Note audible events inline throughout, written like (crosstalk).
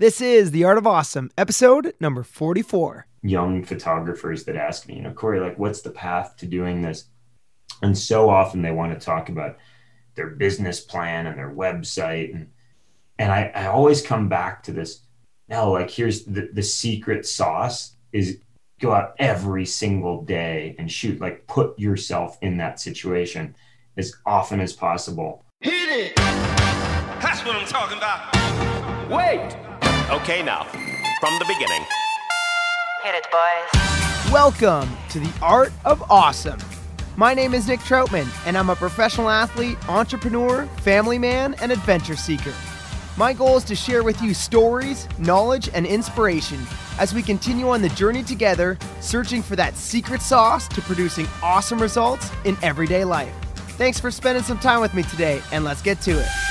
This is The Art of Awesome, episode number 44. Young photographers that ask me, you know, Corey, like, what's the path to doing this? And so often they want to talk about their business plan and their website. And, and I, I always come back to this no, like, here's the, the secret sauce is go out every single day and shoot, like, put yourself in that situation as often as possible. Hit it! That's what I'm talking about. Wait! Okay, now, from the beginning. Hit it, boys. Welcome to The Art of Awesome. My name is Nick Troutman, and I'm a professional athlete, entrepreneur, family man, and adventure seeker. My goal is to share with you stories, knowledge, and inspiration as we continue on the journey together, searching for that secret sauce to producing awesome results in everyday life. Thanks for spending some time with me today, and let's get to it.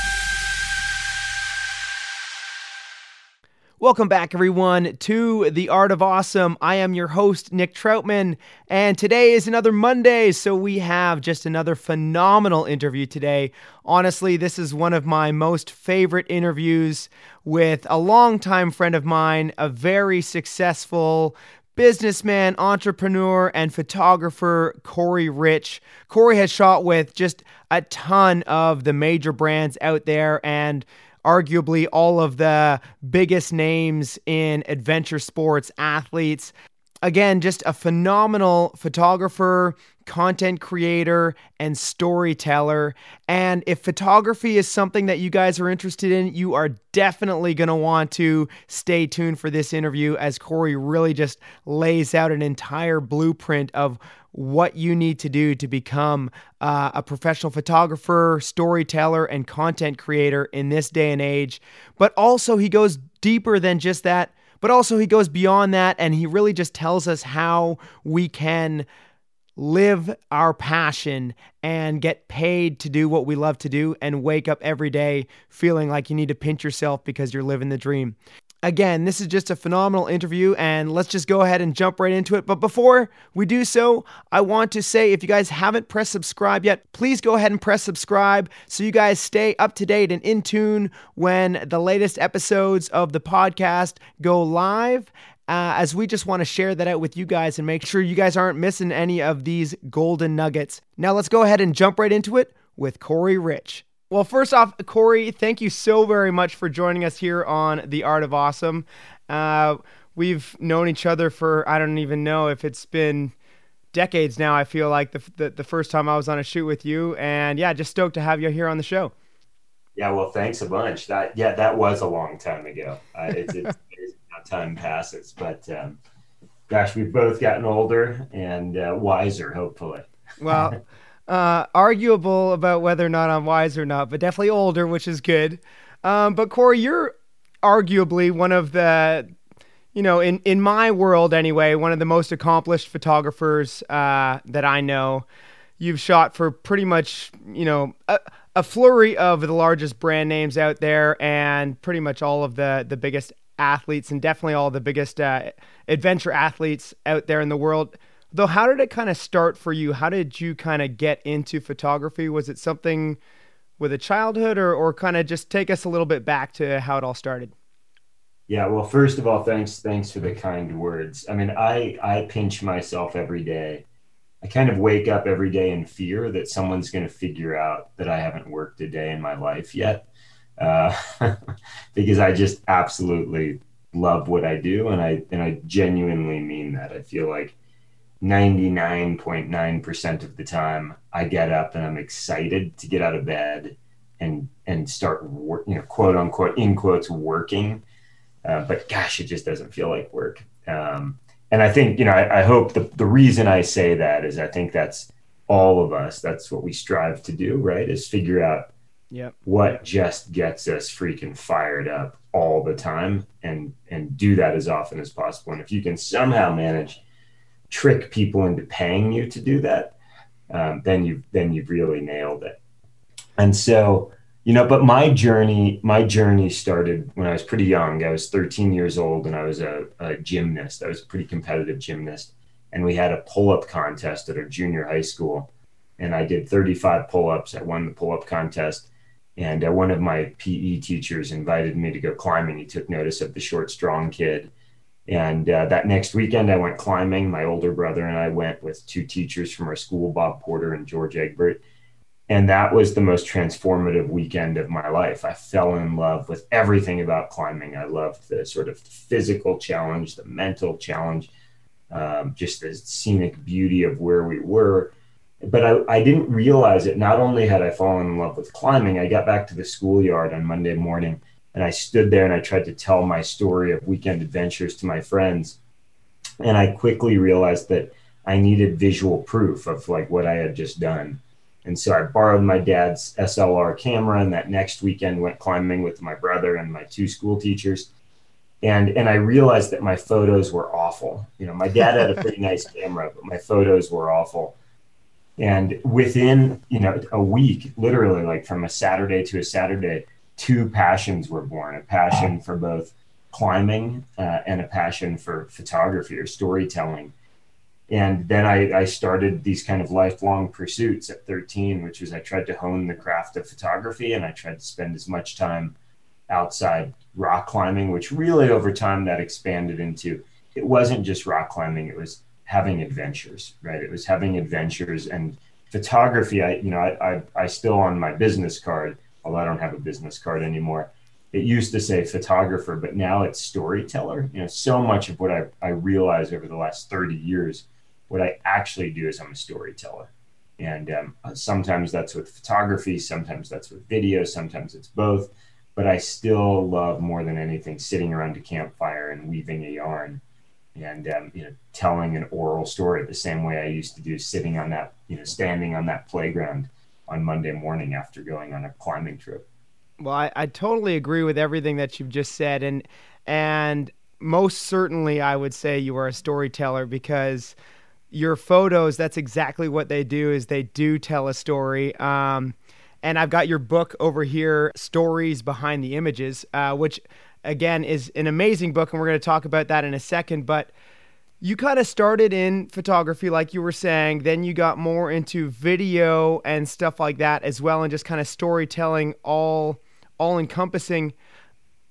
Welcome back, everyone, to The Art of Awesome. I am your host, Nick Troutman, and today is another Monday, so we have just another phenomenal interview today. Honestly, this is one of my most favorite interviews with a longtime friend of mine, a very successful businessman, entrepreneur, and photographer, Corey Rich. Corey has shot with just a ton of the major brands out there and arguably all of the biggest names in adventure sports athletes. Again, just a phenomenal photographer, content creator, and storyteller. And if photography is something that you guys are interested in, you are definitely going to want to stay tuned for this interview as Corey really just lays out an entire blueprint of what you need to do to become uh, a professional photographer, storyteller, and content creator in this day and age. But also, he goes deeper than just that, but also, he goes beyond that and he really just tells us how we can live our passion and get paid to do what we love to do and wake up every day feeling like you need to pinch yourself because you're living the dream. Again, this is just a phenomenal interview, and let's just go ahead and jump right into it. But before we do so, I want to say if you guys haven't pressed subscribe yet, please go ahead and press subscribe so you guys stay up to date and in tune when the latest episodes of the podcast go live. Uh, as we just want to share that out with you guys and make sure you guys aren't missing any of these golden nuggets. Now, let's go ahead and jump right into it with Corey Rich. Well, first off, Corey, thank you so very much for joining us here on The Art of Awesome. Uh, we've known each other for, I don't even know if it's been decades now. I feel like the, the, the first time I was on a shoot with you. And yeah, just stoked to have you here on the show. Yeah, well, thanks a bunch. That yeah, that was a long time ago. Uh, it's, (laughs) it's how time passes, but um, gosh, we've both gotten older and uh, wiser, hopefully. Well, (laughs) uh, arguable about whether or not I'm wise or not, but definitely older, which is good. Um, but Corey, you're arguably one of the, you know, in in my world anyway, one of the most accomplished photographers uh, that I know. You've shot for pretty much, you know, a, a flurry of the largest brand names out there, and pretty much all of the the biggest athletes, and definitely all the biggest uh, adventure athletes out there in the world. Though, how did it kind of start for you? How did you kind of get into photography? Was it something with a childhood, or or kind of just take us a little bit back to how it all started? Yeah, well, first of all, thanks thanks for the kind words. I mean, I I pinch myself every day. I kind of wake up every day in fear that someone's going to figure out that I haven't worked a day in my life yet. uh, (laughs) because I just absolutely love what I do, and I and I genuinely mean that. I feel like 99.9% of the time I get up and I'm excited to get out of bed and and start work, you know, quote unquote in quotes working. Uh, but gosh, it just doesn't feel like work. Um, and I think you know, I, I hope the the reason I say that is I think that's all of us. That's what we strive to do, right? Is figure out yep. what just gets us freaking fired up all the time, and and do that as often as possible. And if you can somehow manage trick people into paying you to do that, um, then you then you've really nailed it. And so, you know, but my journey my journey started when I was pretty young. I was 13 years old, and I was a, a gymnast. I was a pretty competitive gymnast, and we had a pull up contest at our junior high school, and I did 35 pull ups. I won the pull up contest. And uh, one of my PE teachers invited me to go climbing. He took notice of the short, strong kid and uh, that next weekend, I went climbing. My older brother and I went with two teachers from our school, Bob Porter and George Egbert. And that was the most transformative weekend of my life. I fell in love with everything about climbing. I loved the sort of physical challenge, the mental challenge, um, just the scenic beauty of where we were. But I, I didn't realize it. Not only had I fallen in love with climbing, I got back to the schoolyard on Monday morning and I stood there and I tried to tell my story of weekend adventures to my friends. And I quickly realized that I needed visual proof of like what I had just done. And so I borrowed my dad's SLR camera and that next weekend went climbing with my brother and my two school teachers. And and I realized that my photos were awful. You know, my dad had a pretty (laughs) nice camera, but my photos were awful. And within, you know, a week, literally like from a Saturday to a Saturday, two passions were born a passion for both climbing uh, and a passion for photography or storytelling. And then I, I, started these kind of lifelong pursuits at 13, which was I tried to hone the craft of photography and I tried to spend as much time outside rock climbing, which really over time that expanded into it wasn't just rock climbing, it was having adventures, right? It was having adventures and photography. I, you know, I, I, I still on my business card although I don't have a business card anymore. It used to say photographer, but now it's storyteller. You know, so much of what I, I realized over the last 30 years, what I actually do is I'm a storyteller. And um, sometimes that's with photography, sometimes that's with video, sometimes it's both. But I still love more than anything sitting around a campfire and weaving a yarn and um, you know telling an oral story the same way I used to do sitting on that you know standing on that playground on Monday morning after going on a climbing trip. Well, I, I totally agree with everything that you've just said, and and most certainly I would say you are a storyteller because your photos that's exactly what they do is they do tell a story um, and i've got your book over here stories behind the images uh, which again is an amazing book and we're going to talk about that in a second but you kind of started in photography like you were saying then you got more into video and stuff like that as well and just kind of storytelling all all encompassing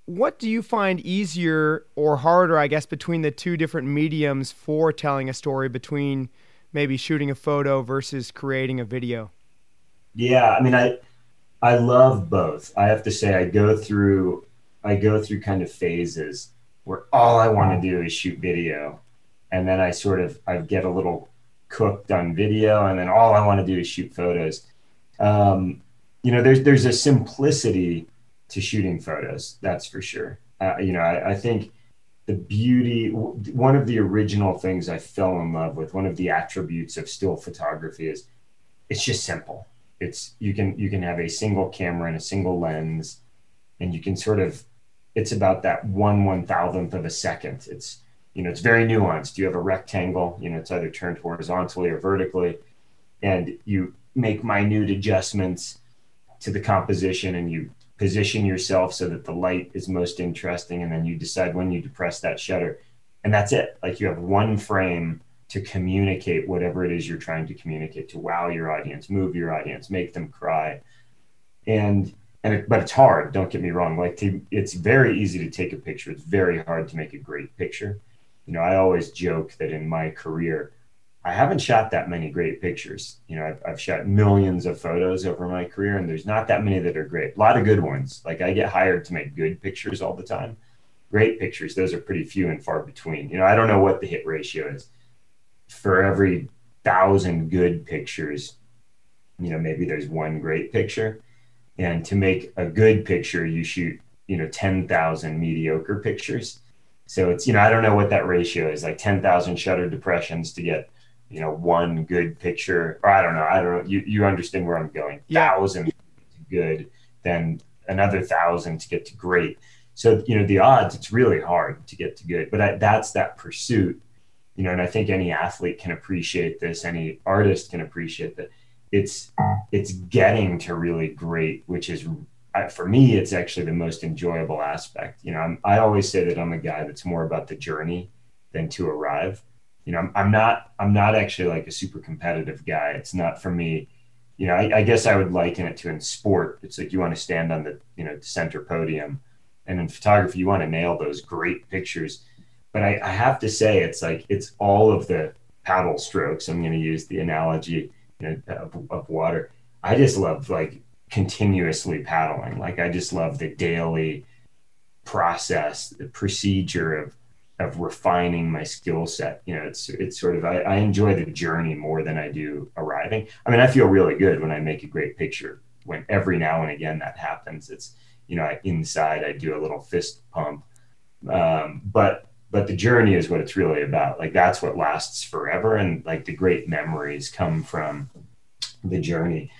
what do you find easier or harder i guess between the two different mediums for telling a story between maybe shooting a photo versus creating a video? Yeah i mean i i love both. I have to say i go through i go through kind of phases where all i want to do is shoot video and then I sort of I get a little cooked on video, and then all I want to do is shoot photos. Um, you know, there's there's a simplicity to shooting photos, that's for sure. Uh, you know, I, I think the beauty one of the original things I fell in love with, one of the attributes of still photography is it's just simple. It's you can you can have a single camera and a single lens, and you can sort of it's about that one one thousandth of a second. It's you know, it's very nuanced. You have a rectangle, you know, it's either turned horizontally or vertically, and you make minute adjustments to the composition and you position yourself so that the light is most interesting. And then you decide when you depress that shutter. And that's it. Like you have one frame to communicate whatever it is you're trying to communicate to wow your audience, move your audience, make them cry. And and it, but it's hard. Don't get me wrong. Like to, it's very easy to take a picture. It's very hard to make a great picture you know, I always joke that in my career, I haven't shot that many great pictures. You know, I've, I've, shot millions of photos over my career, and there's not that many that are great. A lot of good ones. Like I get hired to make good pictures all the time. Great pictures, those are pretty few and far between. You know, I don't know what the hit ratio is. For every thousand good pictures, you know, maybe there's one great picture. And to make a good picture, you shoot, you know, 10,000 mediocre pictures. So it's, you know, I don't know what that ratio is like 10,000 shutter depressions to get you know one good picture. Or i don't know i don't know you, you understand where i'm going. Yeah. thousand good then another thousand to get to great. So you know the odds it's really hard to get to good but I, that's that pursuit you know and i think any athlete can appreciate this any artist can appreciate that it's it's getting to really great which is for me it's actually the most enjoyable aspect you know I'm, i always say that i'm a guy that's more about the journey than to arrive you know, I'm, I'm not I'm not actually like a super competitive guy. It's not for me. You know, I, I guess I would liken it to in sport. It's like you want to stand on the you know center podium, and in photography you want to nail those great pictures. But I, I have to say, it's like it's all of the paddle strokes. I'm going to use the analogy you know, of, of water. I just love like continuously paddling. Like I just love the daily process, the procedure of of refining my skill set. You know, it's it's sort of I, I, enjoy the journey more than I do arriving. I mean, I feel really good when I make a great picture. When every now and again that happens, it's you know inside I do a little fist pump, um, but but the journey is what it's really about. Like that's what lasts forever, and like the great memories come from the journey.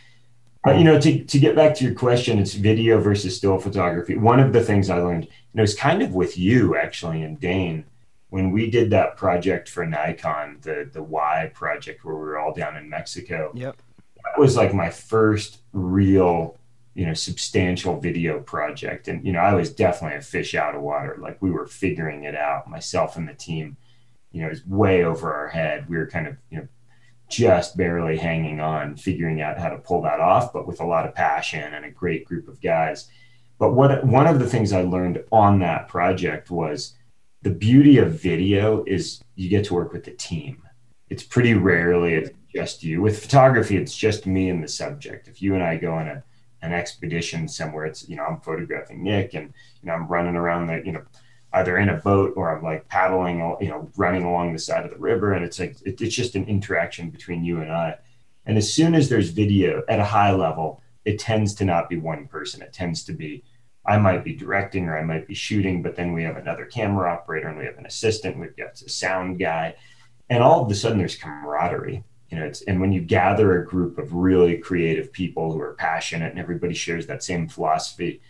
But you know, to, to get back to your question, it's video versus still photography. One of the things I learned, you know, it's kind of with you actually and Dane when we did that project for Nikon, the the Y project where we were all down in Mexico. Yep. That was like my first real, you know, substantial video project. And, you know, I was definitely a fish out of water. Like we were figuring it out, myself and the team, you know, it was way over our head. We were kind of, you know, just barely hanging on, figuring out how to pull that off, but with a lot of passion and a great group of guys. But what one of the things I learned on that project was the beauty of video is you get to work with the team. It's pretty rarely it's just you. With photography, it's just me and the subject. If you and I go on a an expedition somewhere, it's you know I'm photographing Nick and you know I'm running around the you know either in a boat or I'm like paddling, you know, running along the side of the river. And it's like, it, it's just an interaction between you and I. And as soon as there's video at a high level, it tends to not be one person. It tends to be, I might be directing or I might be shooting, but then we have another camera operator and we have an assistant, we've got a sound guy. And all of a sudden there's camaraderie. You know, it's, and when you gather a group of really creative people who are passionate and everybody shares that same philosophy,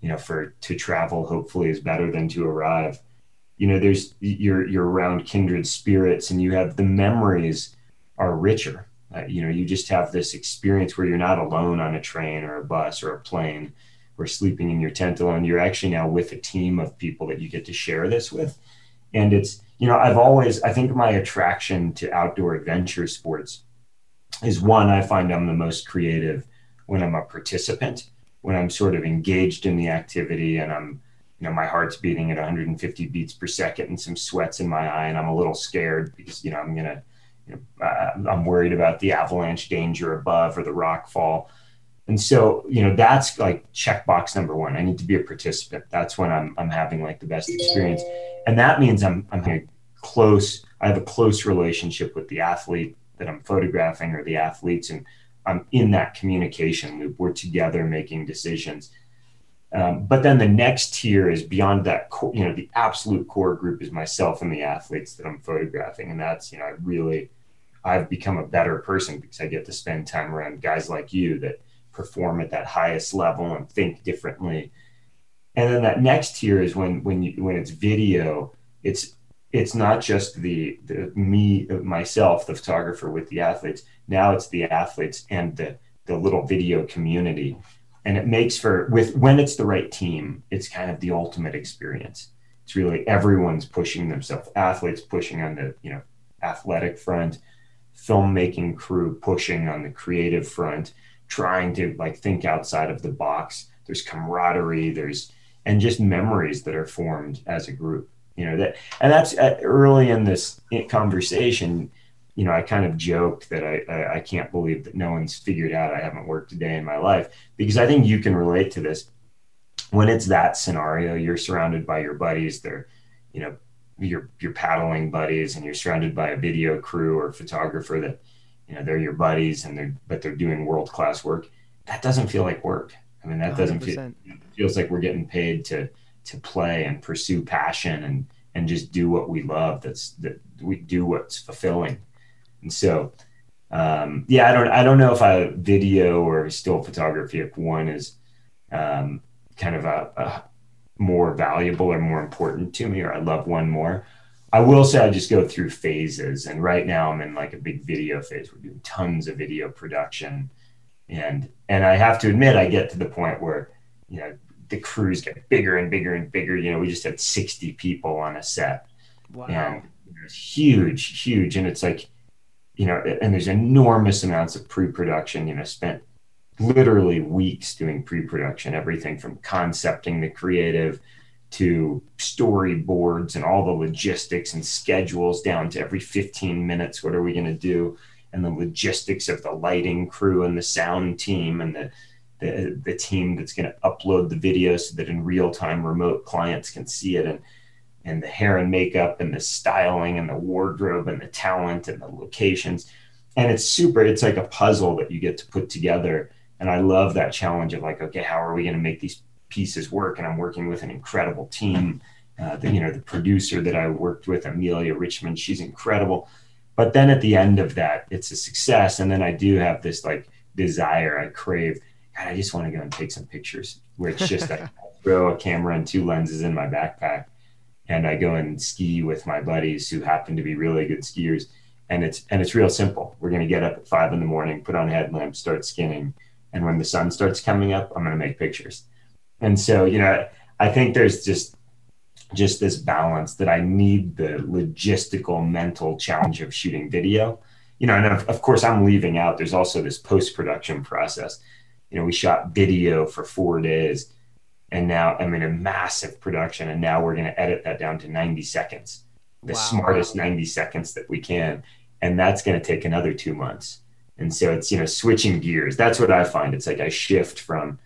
you know, for to travel hopefully is better than to arrive. You know, there's you're you're around kindred spirits, and you have the memories are richer. Uh, you know, you just have this experience where you're not alone on a train or a bus or a plane or sleeping in your tent alone. You're actually now with a team of people that you get to share this with. And it's, you know, I've always, I think my attraction to outdoor adventure sports is one, I find I'm the most creative when I'm a participant when I'm sort of engaged in the activity and I'm, you know, my heart's beating at 150 beats per second and some sweats in my eye and I'm a little scared because, you know, I'm going to, you know, uh, I'm worried about the avalanche danger above or the rock fall. And so, you know, that's like checkbox number one. I need to be a participant. That's when I'm, I'm having like the best experience. And that means I'm, I'm close. I have a close relationship with the athlete that I'm photographing or the athletes. And I'm in that communication loop. We're together making decisions. Um, but then the next tier is beyond that. Co- you know, the absolute core group is myself and the athletes that I'm photographing, and that's you know, I really, I've become a better person because I get to spend time around guys like you that perform at that highest level and think differently. And then that next tier is when when you when it's video, it's it's not just the, the me myself the photographer with the athletes. Now it's the athletes and the the little video community. And it makes for with when it's the right team it's kind of the ultimate experience. It's really everyone's pushing themselves. Athletes pushing on the you know athletic front filmmaking crew pushing on the creative front trying to like think outside of the box. There's camaraderie there's and just memories that are formed as a group you know that and that's uh, early in this conversation you know, I kind of joked that I, I, I can't believe that no one's figured out I haven't worked a day in my life because I think you can relate to this. When it's that scenario, you're surrounded by your buddies. They're, you know, your your paddling buddies, and you're surrounded by a video crew or photographer that, you know, they're your buddies and they're but they're doing world class work. That doesn't feel like work. I mean, that doesn't feel it feels like we're getting paid to to play and pursue passion and and just do what we love. That's that we do what's fulfilling and so, um, yeah, I don't, I don't know if I video or still photography, if one is um, kind of a, a, more valuable or more important to me, or I love one more. I will say I just go through phases, and right now I'm in like a big video phase. We're doing tons of video production, and and I have to admit I get to the point where you know the crews get bigger and bigger and bigger. You know, we just had 60 people on a set, wow. and it's huge, huge, and it's like you know, and there's enormous amounts of pre-production, you know, spent literally weeks doing pre-production, everything from concepting the creative to storyboards and all the logistics and schedules down to every 15 minutes, what are we going to do? And the logistics of the lighting crew and the sound team and the the, the team that's going to upload the video so that in real time remote clients can see it and and the hair and makeup and the styling and the wardrobe and the talent and the locations. And it's super, it's like a puzzle that you get to put together. And I love that challenge of like, okay, how are we going to make these pieces work? And I'm working with an incredible team. Uh, the, you know, the producer that I worked with, Amelia Richmond, she's incredible. But then at the end of that, it's a success. And then I do have this like desire, I crave, God, I just want to go and take some pictures where it's just like (laughs) throw a camera and two lenses in my backpack and I go and ski with my buddies who happen to be really good skiers. And it's and it's real simple. We're gonna get up at five in the morning, put on headlamps, start skinning, and when the sun starts coming up, I'm gonna make pictures. And so, you know, I think there's just just this balance that I need the logistical mental challenge of shooting video. You know, and of, of course I'm leaving out. There's also this post-production process. You know, we shot video for four days and now I'm in a massive production, and now we're going to edit that down to 90 seconds, the wow. smartest 90 seconds that we can, and that's going to take another two months. And so it's you know switching gears. That's what I find. It's like I shift from,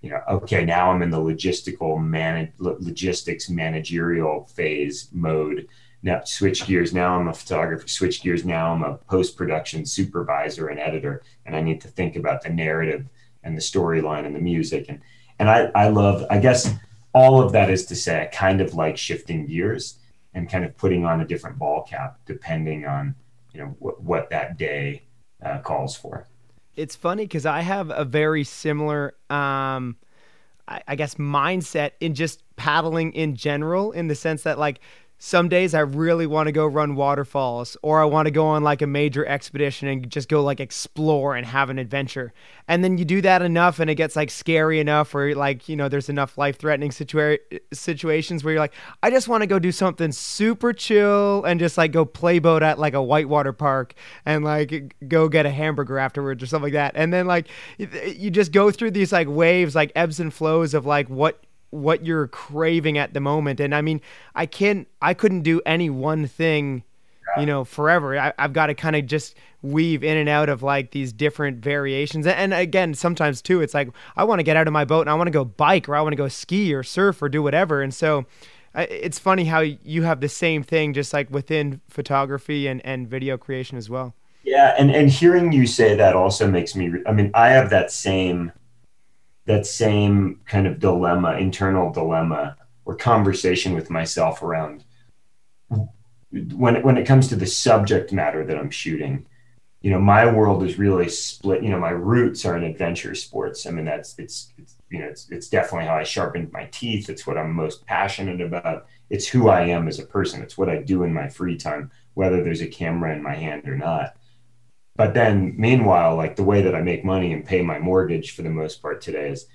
you know, okay, now I'm in the logistical man logistics managerial phase mode. Now switch gears. Now I'm a photographer. Switch gears. Now I'm a post production supervisor and editor, and I need to think about the narrative and the storyline and the music and and I, I love, I guess all of that is to say, I kind of like shifting gears and kind of putting on a different ball cap depending on, you know, what, what that day uh, calls for. It's funny because I have a very similar, um, I, I guess, mindset in just paddling in general, in the sense that, like, some days I really want to go run waterfalls or I want to go on like a major expedition and just go like explore and have an adventure. And then you do that enough and it gets like scary enough or like, you know, there's enough life threatening situa- situations where you're like, I just want to go do something super chill and just like go play boat at like a whitewater park and like go get a hamburger afterwards or something like that. And then like you just go through these like waves, like ebbs and flows of like what what you're craving at the moment. And I mean, I can't, I couldn't do any one thing, you know, forever. I, have got to kind of just weave in and out of like these different variations. And again, sometimes too, it's like I want to get out of my boat and I want to go bike or I want to go ski or surf or do whatever. And so it's funny how you have the same thing just like within photography and, and video creation as well. Yeah. And, and hearing you say that also makes me, I mean, I have that same that same kind of dilemma, internal dilemma or conversation with myself around when when it comes to the subject matter that I'm shooting. You know, my world is really split. You know, my roots are in adventure sports. I mean, that's it's, it's you know, it's it's definitely how I sharpened my teeth. It's what I'm most passionate about. It's who I am as a person. It's what I do in my free time, whether there's a camera in my hand or not but then meanwhile like the way that i make money and pay my mortgage for the most part today is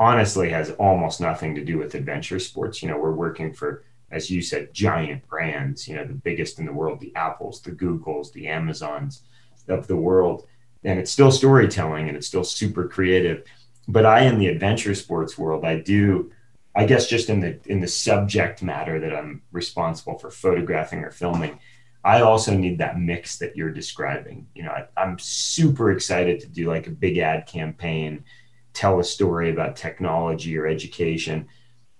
honestly has almost nothing to do with adventure sports. You know we're working for as you said giant brands you know the biggest in the world the apples the googles the amazons of the world. And it's still storytelling and it's still super creative. But i in the adventure sports world i do i guess just in the in the subject matter that i'm responsible for photographing or filming I also need that mix that you're describing. You know, I, I'm super excited to do like a big ad campaign, tell a story about technology or education.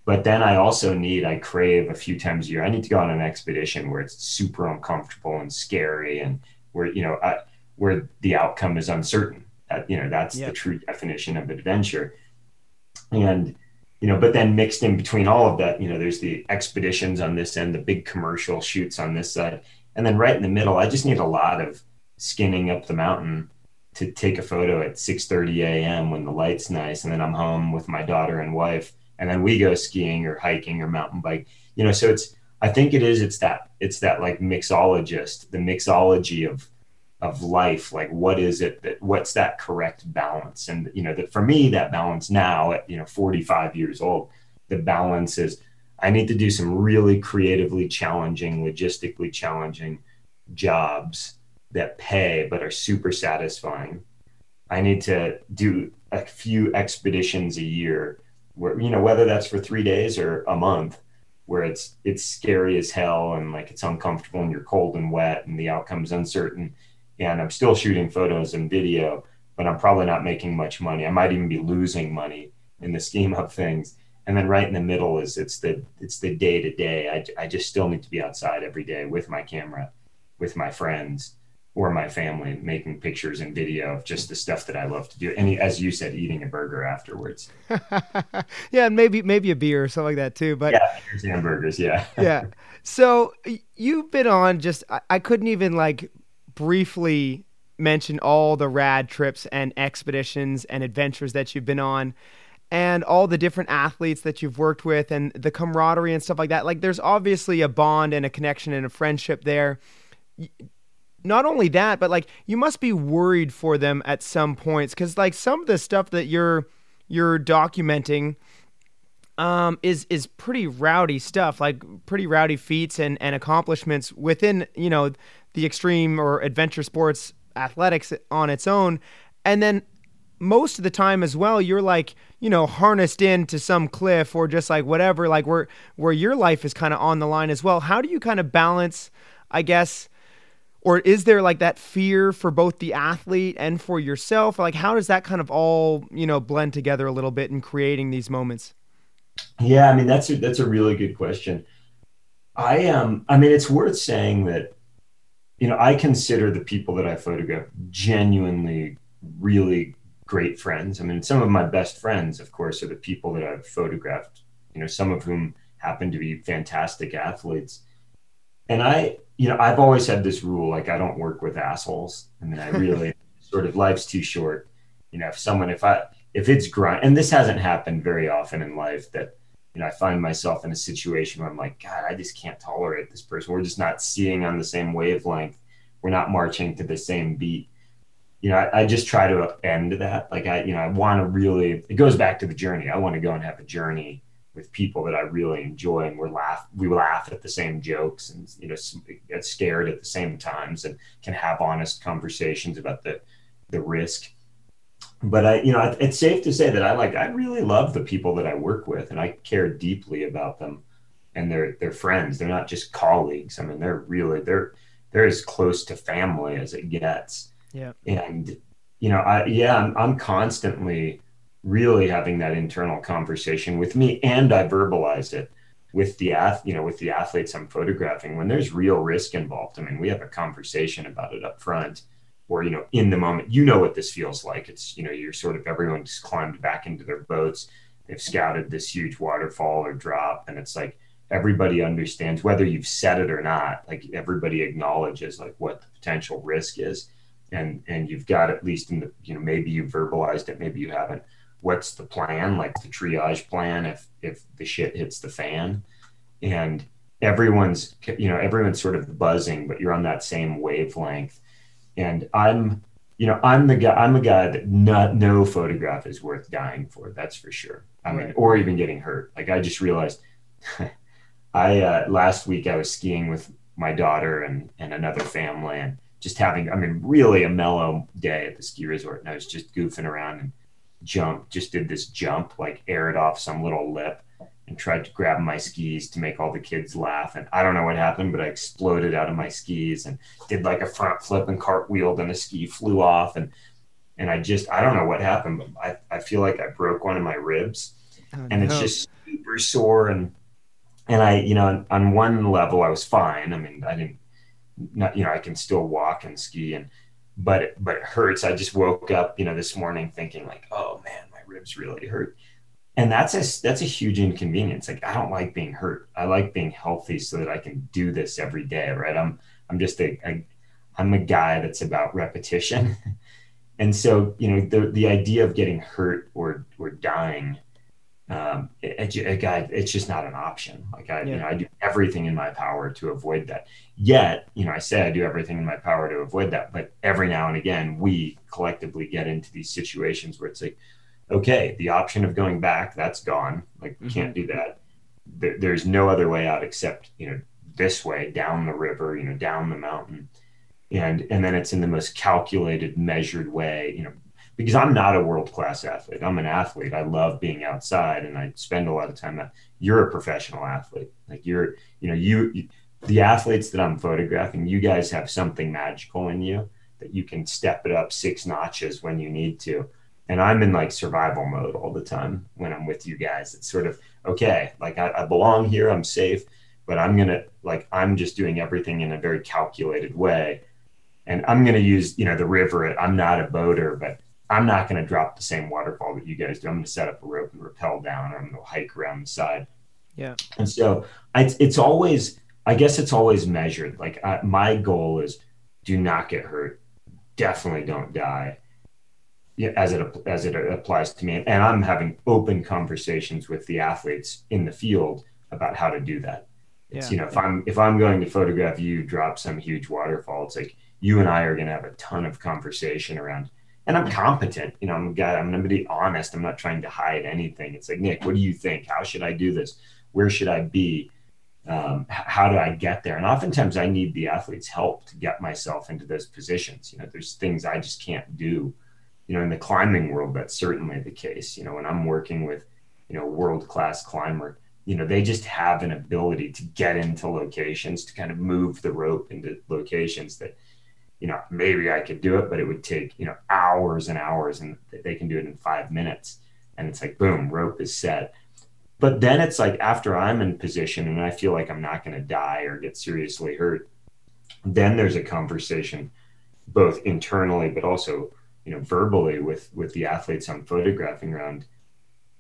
But then I also need, I crave a few times a year, I need to go on an expedition where it's super uncomfortable and scary and where, you know, I, where the outcome is uncertain. That, you know, that's the true definition of adventure. And, you know, but then mixed in between all of that, you know, there's the expeditions on this end, the big commercial shoots on this side and then right in the middle, I just need a lot of skinning up the mountain to take a photo at 6:30 a.m. when the light's nice, and then I'm home with my daughter and wife, and then we go skiing or hiking or mountain bike. You know, so it's I think it is it's that it's that like mixologist, the mixology of of life like what is it that what's that correct balance and you know that for me that balance now at you know 45 years old the balance is I need to do some really creatively challenging, logistically challenging jobs that pay but are super satisfying. I need to do a few expeditions a year where you know whether that's for 3 days or a month where it's it's scary as hell and like it's uncomfortable and you're cold and wet and the outcome's uncertain and I'm still shooting photos and video but I'm probably not making much money. I might even be losing money in the scheme of things and then right in the middle is it's the it's the day to day i just still need to be outside every day with my camera with my friends or my family making pictures and video of just the stuff that i love to do. And as you said eating a burger afterwards. (laughs) Yeah and maybe maybe a beer or something like that too but yeah hamburgers yeah. (laughs) Yeah. So you've been on just I, I couldn't even like briefly mention all the rad trips and expeditions and adventures that you've been on and all the different athletes that you've worked with and the camaraderie and stuff like that. Like there's obviously a bond and a connection and a friendship there. Not only that, but like you must be worried for them at some points cuz like some of the stuff that you're you're documenting um, is is pretty rowdy stuff, like pretty rowdy feats and, and accomplishments within you know the extreme or adventure sports athletics on its own, and then most of the time as well you're like you know harnessed into some cliff or just like whatever like where where your life is kind of on the line as well. How do you kind of balance i guess or is there like that fear for both the athlete and for yourself? Like how does that kind of all you know blend together a little bit in creating these moments? Yeah i mean that's a that's a really good question. I um i mean it's worth saying that you know i consider the people that i photograph genuinely really great friends. I mean, some of my best friends, of course, are the people that I've photographed, you know, some of whom happen to be fantastic athletes. And I, you know, I've always had this rule like, I don't work with assholes. I mean, I (laughs) really sort of life's too short. You know, if someone, if I, if it's grind, and this hasn't happened very often in life that, you know, I find myself in a situation where I'm like, God, I just can't tolerate this person. We're just not seeing on the same wavelength. We're not marching to the same beat you know, I, I, just try to end that. Like I, you know, I want to really, it goes back to the journey. I want to go and have a journey with people that I really enjoy and we're laugh, we laugh at the same jokes and, you know, get scared at the same times and can have honest conversations about the, the risk. But I, you know, it's safe to say that I like, I really love the people that I work with and I care deeply about them and they're, they're friends. They're not just colleagues. I mean, they're really, they're, they're as close to family as it gets yeah. And, you know, I, yeah, I'm, I'm constantly really having that internal conversation with me and I verbalize it with the ath, you know, with the athletes I'm photographing when there's real risk involved. I mean, we have a conversation about it up front or, you know, in the moment, you know what this feels like. It's, you know, you're sort of everyone's climbed back into their boats. They've scouted this huge waterfall or drop. And it's like everybody understands whether you've said it or not, like everybody acknowledges like what the potential risk is and and you've got at least in the you know maybe you've verbalized it maybe you haven't. What's the plan? Like the triage plan if if the shit hits the fan. And everyone's you know everyone's sort of buzzing but you're on that same wavelength. And i'm you know i'm the guy i'm a guy that not no photograph is worth dying for that's for sure. I mean or even getting hurt. Like i just realized (laughs) i uh, last week i was skiing with my daughter and and another family and just having, I mean, really a mellow day at the ski resort. And I was just goofing around and jumped, just did this jump, like aired off some little lip and tried to grab my skis to make all the kids laugh. And I don't know what happened, but I exploded out of my skis and did like a front flip and cartwheeled and a ski flew off. And, and I just, I don't know what happened, but I, I feel like I broke one of my ribs oh, and no. it's just super sore. And, and I, you know, on one level I was fine. I mean, I didn't, not, you know, I can still walk and ski and, but, it, but it hurts. I just woke up, you know, this morning thinking like, oh man, my ribs really hurt. And that's a that's a huge inconvenience. Like i don't like being hurt. I like being healthy so that i can do this every day right? I'm i'm just a, a i'm a guy that's about repetition. (laughs) And so you know the the idea of getting hurt or or dying um it, it, it's just not an option like i yeah. you know i do everything in my power to avoid that yet you know i say i do everything in my power to avoid that but every now and again we collectively get into these situations where it's like okay, the option of going back, that's gone. Like, we can't do that. There, there's no other way out except, you know, this way, down the river, you know, down the mountain. And, and then it's in the most calculated, measured way, you know, because I'm not a world class athlete. I'm an athlete. I love being outside and I spend a lot of time. That you're a professional athlete. Like you're, you know, you, you, the athletes that I'm photographing, you guys have something magical in you that you can step it up six notches when you need to and I'm in like survival mode all the time when I'm with you guys. It's sort of okay, like I, I, belong here, I'm safe, but I'm gonna like I'm just doing everything in a very calculated way, and I'm gonna use you know the river. I'm not a boater, but I'm not gonna drop the same waterfall that you guys do. I'm gonna set up a rope and rappel down, or I'm gonna hike around the side. Yeah, and so I, it's always I guess it's always measured. Like I, my goal is do not get hurt, definitely don't die Yeah, as it as it applies to me. And I'm having open conversations with the athletes in the field about how to do that. It's yeah. you know if I'm if I'm going to photograph you drop some huge waterfall, it's like you and I are going to have a ton of conversation around. And I'm competent, you know. I'm a guy. I'm going to be honest. I'm not trying to hide anything. It's like Nick, what do you think? How should I do this? Where should I be? Um, how do I get there? And oftentimes I need the athlete's help to get myself into those positions. You know, there's things I just can't do you know in the climbing world that's certainly the case you know when i'm working with you know world class climber you know they just have an ability to get into locations to kind of move the rope into locations that you know maybe i could do it but it would take you know hours and hours and they can do it in five minutes. And it's like boom rope is set. But then it's like after i'm in position and i feel like i'm not going to die or get seriously hurt then there's a conversation both internally but also you know verbally with with the athletes I'm photographing around.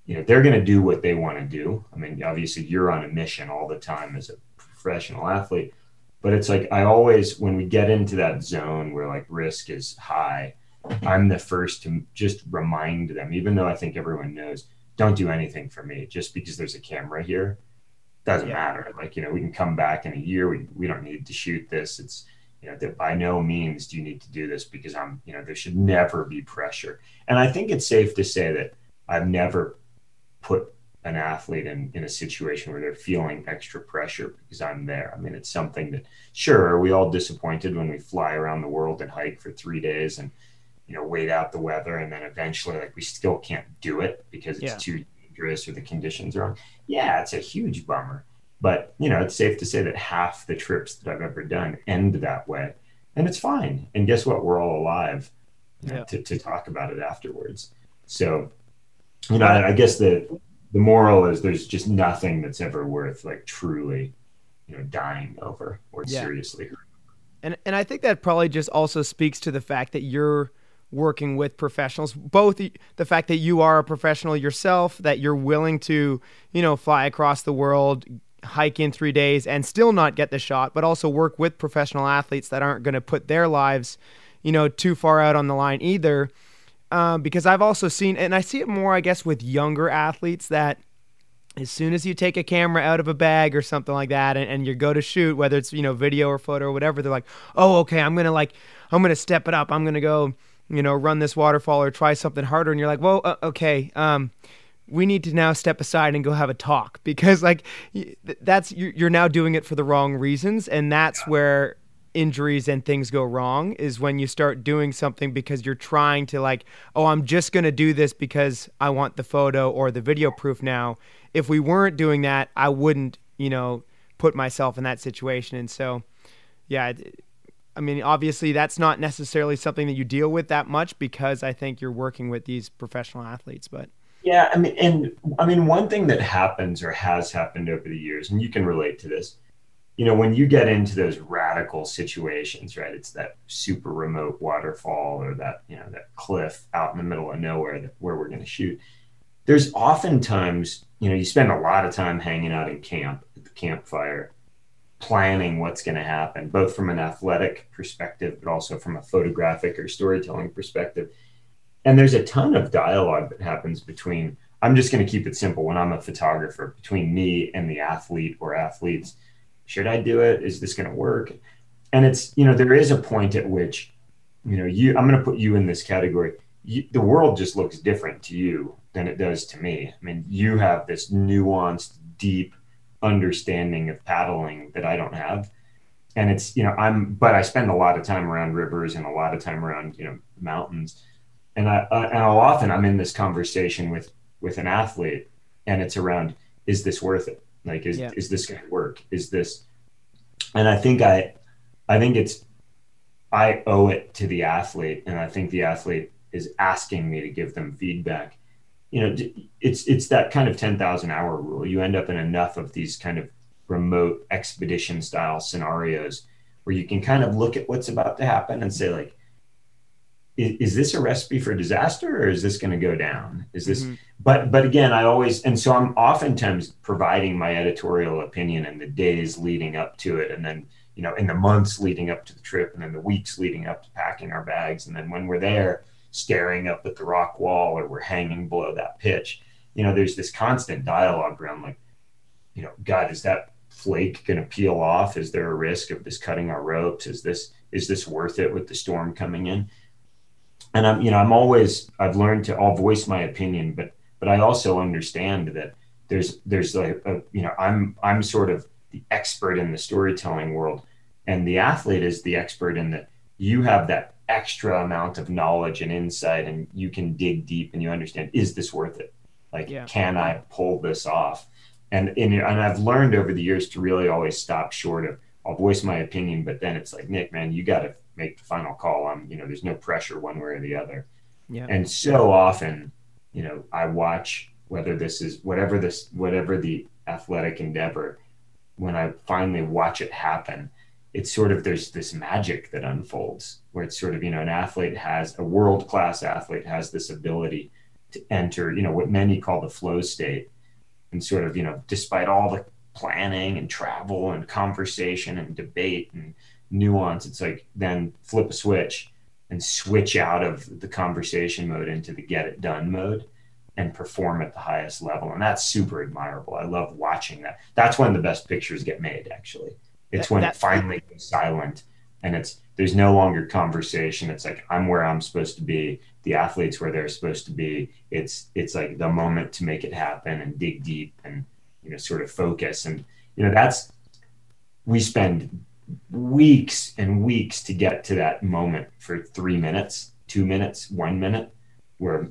You know they're going to do what they want to do. I mean obviously you're on a mission all the time as a professional athlete but it's like i always when we get into that zone where like risk is high i'm the first to just remind them even though i think everyone knows don't do anything for me. Just because there's a camera here doesn't yeah. matter. Like you know we can come back in a year. We, we don't need to shoot this. It's you know that by no means do you need to do this because i'm you know there should never be pressure. And i think it's safe to say that i've never put an athlete in, in a situation where they're feeling extra pressure because i'm there i mean it's something that sure are we all disappointed when we fly around the world and hike for three days and you know wait out the weather and then eventually like we still can't do it because it's yeah. too dangerous or the conditions are wrong yeah it's a huge bummer but you know, it's safe to say that half the trips that I've ever done end that way, and it's fine. And guess what? We're all alive yeah. to, to talk about it afterwards. So, you know, I, I guess the the moral is there's just nothing that's ever worth like truly, you know, dying over or yeah. seriously. And and I think that probably just also speaks to the fact that you're working with professionals both the fact that you are a professional yourself that you're willing to you know fly across the world hike in three days and still not get the shot, but also work with professional athletes that aren't going to put their lives, you know, too far out on the line either. Um, because I've also seen, and I see it more, I guess, with younger athletes that as soon as you take a camera out of a bag or something like that and, and you go to shoot, whether it's, you know, video or photo or whatever, they're like, oh, okay, I'm going to like, I'm going to step it up. I'm going to go, you know, run this waterfall or try something harder. And you're like, well, uh, okay. Um, we need to now step aside and go have a talk (laughs) because like that's you're now doing it for the wrong reasons and that's where injuries and things go wrong is when you start doing something because you're trying to like oh i'm just going to do this because i want the photo or the video proof now. If we weren't doing that i wouldn't you know put myself in that situation. And so yeah i mean obviously that's not necessarily something that you deal with that much because i think you're working with these professional athletes but yeah i mean and i mean one thing that happens or has happened over the years and you can relate to this you know, when you get into those radical situations, right? It's that super remote waterfall or that, you know, that cliff out in the middle of nowhere that, where we're going to shoot. There's oftentimes, you know, you spend a lot of time hanging out in camp at the campfire, planning what's going to happen, both from an athletic perspective, but also from a photographic or storytelling perspective. And there's a ton of dialogue that happens between, I'm just going to keep it simple when I'm a photographer, between me and the athlete or athletes should I do it? Is this going to work? And it's, you know, there is a point at which, you know, you, I'm going to put you in this category. You, the world just looks different to you than it does to me. I mean, you have this nuanced, deep understanding of paddling that I don't have. And it's, you know, I'm, but I spend a lot of time around rivers and a lot of time around, you know, mountains. And I, uh, and I'll often I'm in this conversation with, with an athlete and it's around, is this worth it? Like, is, yeah. is this going to work? Is this, and I think I, I think it's, I owe it to the athlete. And I think the athlete is asking me to give them feedback. You know, it's, it's that kind of 10,000 hour rule. You end up in enough of these kind of remote expedition style scenarios where you can kind of look at what's about to happen and say like, is, is this a recipe for disaster or is this going to go down? Is this mm-hmm. but but again i always and so i'm oftentimes providing my editorial opinion in the days leading up to it and then you know in the months leading up to the trip and then the weeks leading up to packing our bags. And then when we're there staring up at the rock wall or we're hanging below that pitch you know there's this constant dialogue around like you know god is that flake going to peel off? Is there a risk of this cutting our ropes? Is this is this worth it with the storm coming in and I'm, you know, I'm always, I've learned to, I'll voice my opinion, but, but I also understand that there's, there's like, a, you know, I'm, I'm sort of the expert in the storytelling world and the athlete is the expert in that you have that extra amount of knowledge and insight and you can dig deep and you understand, is this worth it? Like, yeah. can I pull this off? And, and, and I've learned over the years to really always stop short of, I'll voice my opinion, but then it's like, Nick, man, you got to make the final call. I'm, you know, there's no pressure one way or the other. Yeah. And so often, you know, I watch whether this is whatever this, whatever the athletic endeavor, when I finally watch it happen, it's sort of there's this magic that unfolds where it's sort of, you know, an athlete has a world class athlete has this ability to enter, you know, what many call the flow state. And sort of, you know, despite all the planning and travel and conversation and debate and nuance. It's like then flip a switch and switch out of the conversation mode into the get it done mode and perform at the highest level. And that's super admirable. I love watching that. That's when the best pictures get made, actually. It's that, when it finally goes silent and it's there's no longer conversation. It's like I'm where I'm supposed to be. The athletes where they're supposed to be. It's it's like the moment to make it happen and dig deep and you know sort of focus. And you know that's we spend weeks and weeks to get to that moment for three minutes, two minutes, one minute, where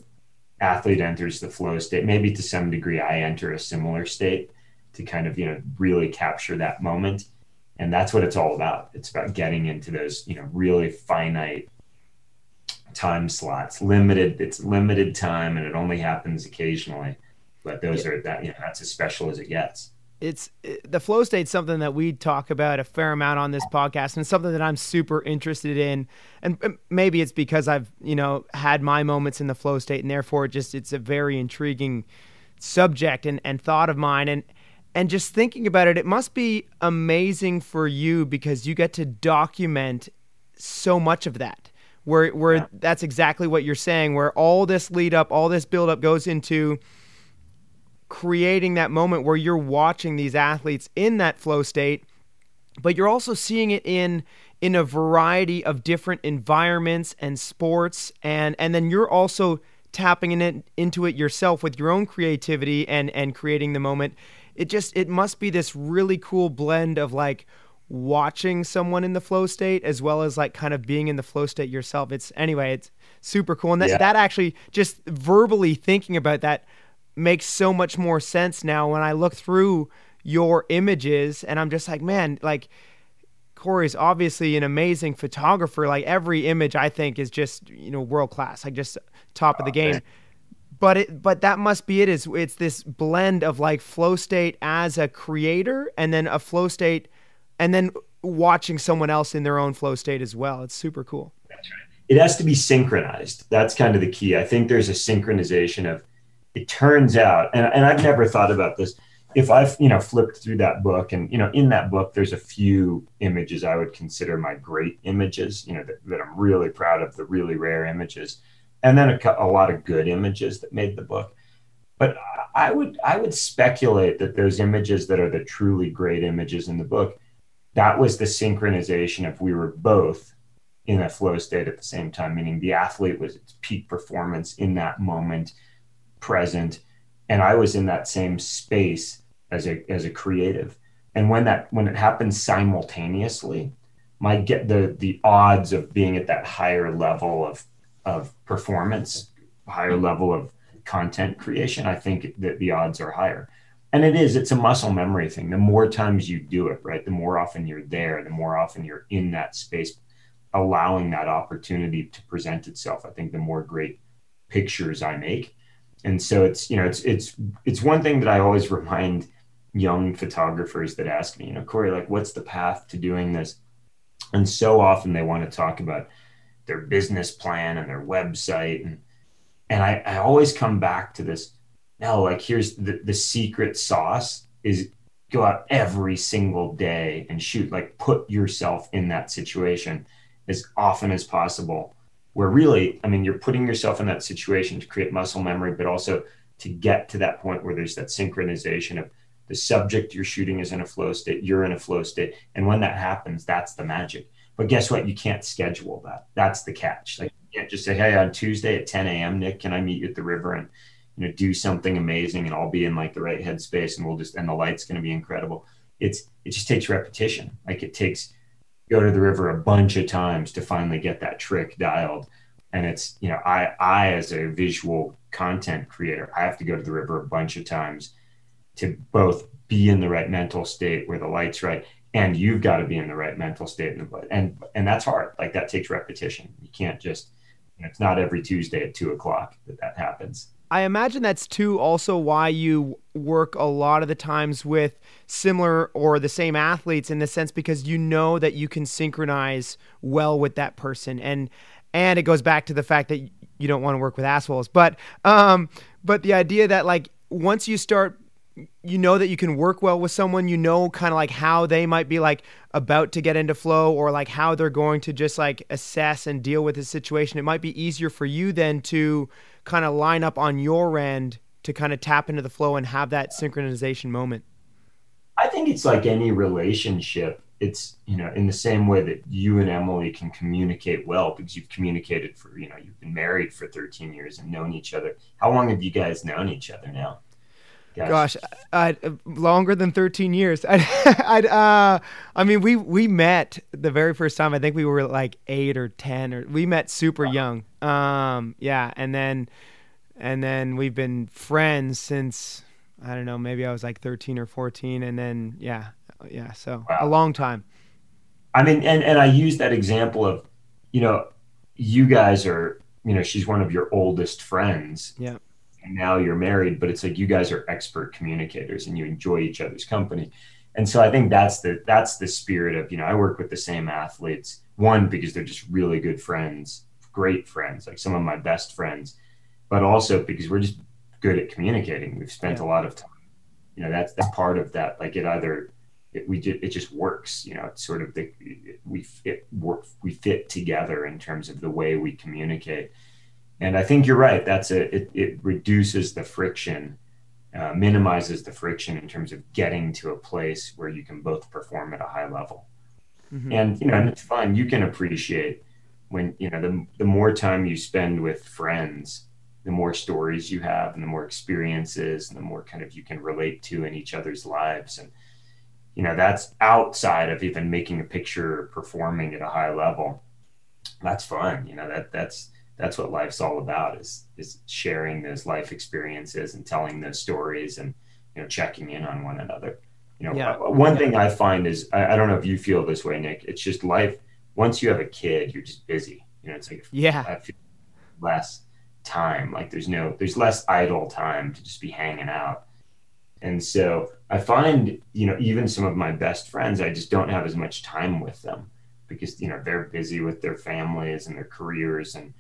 athlete enters the flow state. Maybe to some degree, I enter a similar state to kind of you know really capture that moment, and that's what it's all about. It's about getting into those you know really finite time slots, limited. It's limited time, and it only happens occasionally. But those yeah. are that you know that's as special as it gets it's the flow state something that we talk about a fair amount on this podcast and something that I'm super interested in. And maybe it's because I've you know had my moments in the flow state and therefore just it's a very intriguing subject and, and thought of mine. And and just thinking about it it must be amazing for you because you get to document so much of that. Where where yeah. that's exactly what you're saying where all this lead up all this build up goes into creating that moment where you're watching these athletes in that flow state, but you're also seeing it in in a variety of different environments and sports and and then you're also tapping in it, into it yourself with your own creativity and and creating the moment. It just it must be this really cool blend of like watching someone in the flow state as well as like kind of being in the flow state yourself. It's anyway, it's super cool. And that, yeah. that actually just verbally thinking about that makes so much more sense now when I look through your images and I'm just like, man, like Corey's obviously an amazing photographer. Like every image I think is just, you know, world class, like just top oh, of the oh, game. Man. But it but that must be it is it's this blend of like flow state as a creator and then a flow state and then watching someone else in their own flow state as well. It's super cool. That's right. It has to be synchronized. That's kind of the key. I think there's a synchronization of it turns out, and, and I've never thought about this. If I've, you know, flipped through that book and, you know, in that book, there's a few images I would consider my great images, you know, that, that I'm really proud of, the really rare images. And then a, a lot of good images that made the book. But I would, I would speculate that those images that are the truly great images in the book, that was the synchronization of we were both in a flow state at the same time, meaning the athlete was its peak performance in that moment, present, and I was in that same space as a as a creative. And when that when it happens simultaneously, my get the the odds of being at that higher level of of performance, higher level of content creation, I think that the odds are higher. And it is it's a muscle memory thing. The more times you do it right the more often you're there the more often you're in that space allowing that opportunity to present itself. I think the more great pictures i make and so it's you know it's it's it's one thing that i always remind young photographers that ask me you know corey like what's the path to doing this and so often they want to talk about their business plan and their website and and i, I always come back to this no, like here's the, the secret sauce is go out every single day and shoot, like put yourself in that situation as often as possible. Where really, I mean, you're putting yourself in that situation to create muscle memory, but also to get to that point where there's that synchronization of the subject you're shooting is in a flow state, you're in a flow state. And when that happens, that's the magic. But guess what? You can't schedule that. That's the catch. Like you can't just say, hey, on Tuesday at 10 a.m., Nick, can I meet you at the river and you know do something amazing and I'll be in like the right headspace and we'll just and the light's going to be incredible. It's it just takes repetition. Like it takes go to the river a bunch of times to finally get that trick dialed. And it's you know I I as a visual content creator I have to go to the river a bunch of times to both be in the right mental state where the light's right and you've got to be in the right mental state and and and that's hard. Like that takes repetition. You can't just it's not every tuesday at two o'clock that that happens I imagine that's too also why you work a lot of the times with similar or the same athletes in the sense because you know that you can synchronize well with that person. And and it goes back to the fact that you don't want to work with assholes. But um but the idea that like once you start you know that you can work well with someone you know kind of like how they might be like about to get into flow or like how they're going to just like assess and deal with the situation it might be easier for you then to kind of line up on your end to kind of tap into the flow and have that synchronization moment? I think it's like any relationship. It's, you know, in the same way that you and Emily can communicate well because you've communicated for, you know, you've been married for 13 years and known each other. How long have you guys known each other now? Gosh, I'd, longer than 13 years. (laughs) I'd, I'd, uh, I mean, we, we met the very first time. I think we were like eight or 10 or we met super young. Um, yeah. And then, and then we've been friends since, I don't know, maybe I was like 13 or 14. And then, yeah, yeah. So wow. a long time. I mean, and, and I use that example of, you know, you guys are, you know, she's one of your oldest friends. Yeah and now you're married, but it's like you guys are expert communicators and you enjoy each other's company. And so I think that's the that's the spirit of, you know, I work with the same athletes, one because they're just really good friends, great friends, like some of my best friends, but also because we're just good at communicating. We've spent yeah. a lot of time. You know, that's that's part of that. Like it either it, we just, it just works. You know, it's sort of the we fit work we fit together in terms of the way we communicate and I think you're right. That's a it, it reduces the friction, uh, minimizes the friction in terms of getting to a place where you can both perform at a high level. Mm-hmm. And you know, and it's fun. You can appreciate when you know the the more time you spend with friends, the more stories you have, and the more experiences, and the more kind of you can relate to in each other's lives. And you know, that's outside of even making a picture or performing at a high level. That's fun. You know, that that's that's what life's all about is is sharing those life experiences and telling those stories and you know checking in on one another. You know yeah. one thing i find is I, I, don't know if you feel this way nick it's just life once you have a kid you're just busy. You know it's like yeah. I feel less time like there's no there's less idle time to just be hanging out. And so i find you know even some of my best friends i just don't have as much time with them because you know they're busy with their families and their careers and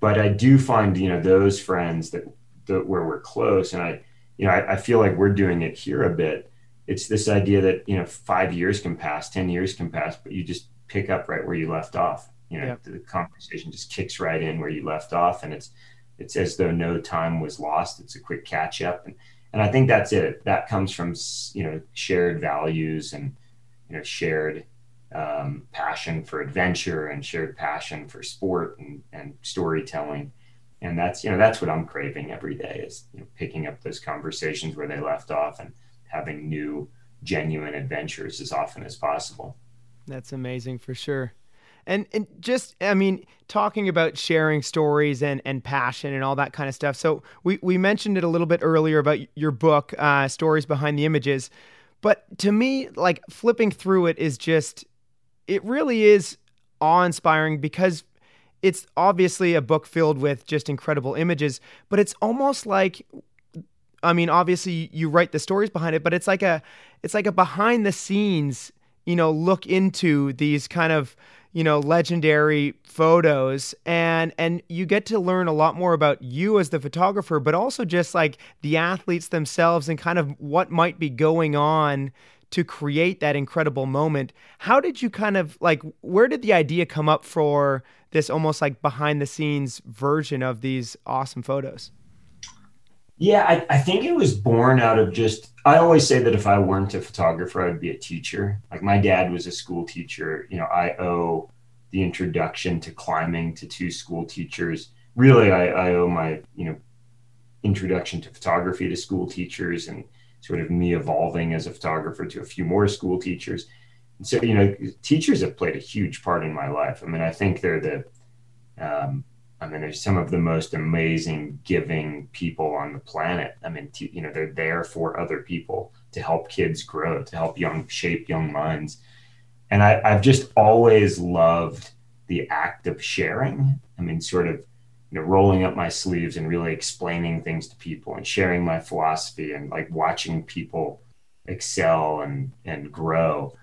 but I do find you know those friends that, that where we're close, and I you know I, I, feel like we're doing it here a bit. It's this idea that you know five years can pass, ten years can pass, but you just pick up right where you left off. You know, the conversation just kicks right in where you left off, and it's it's as though no time was lost. It's a quick catch up, and and I think that's it. That comes from you know shared values and you know shared um, passion for adventure and shared passion for sport and, and storytelling. And that's, you know, that's what I'm craving every day is you know, picking up those conversations where they left off and having new, genuine adventures as often as possible. That's amazing for sure. And and just I mean, talking about sharing stories and, and passion and all that kind of stuff. So we, we mentioned it a little bit earlier about your book, uh, Stories Behind the Images. But to me, like flipping through it is just it really is awe inspiring because it's obviously a book filled with just incredible images, but it's almost like I mean, obviously you write the stories behind it, but it's like a it's like a behind the scenes, you know, look into these kind of, you know, legendary photos. And and you get to learn a lot more about you as the photographer, but also just like the athletes themselves and kind of what might be going on to create that incredible moment. How did you kind of like, where did the idea come up for this almost like behind the scenes version of these awesome photos? Yeah, I, I, think it was born out of just, I always say that if I weren't a photographer, I'd be a teacher. Like my dad was a school teacher. You know, I owe the introduction to climbing to two school teachers. Really, I, I owe my, you know, introduction to photography to school teachers and sort of me evolving as a photographer to a few more school teachers. And so, you know, teachers have played a huge part in my life. I mean, I think they're the, um, I mean, they're some of the most amazing, giving people on the planet. I mean, t- you know, they're there for other people to help kids grow, to help young shape young minds. And I, I've just always loved the act of sharing. I mean, sort of you know rolling up my sleeves and really explaining things to people and sharing my philosophy and like watching people excel and and grow.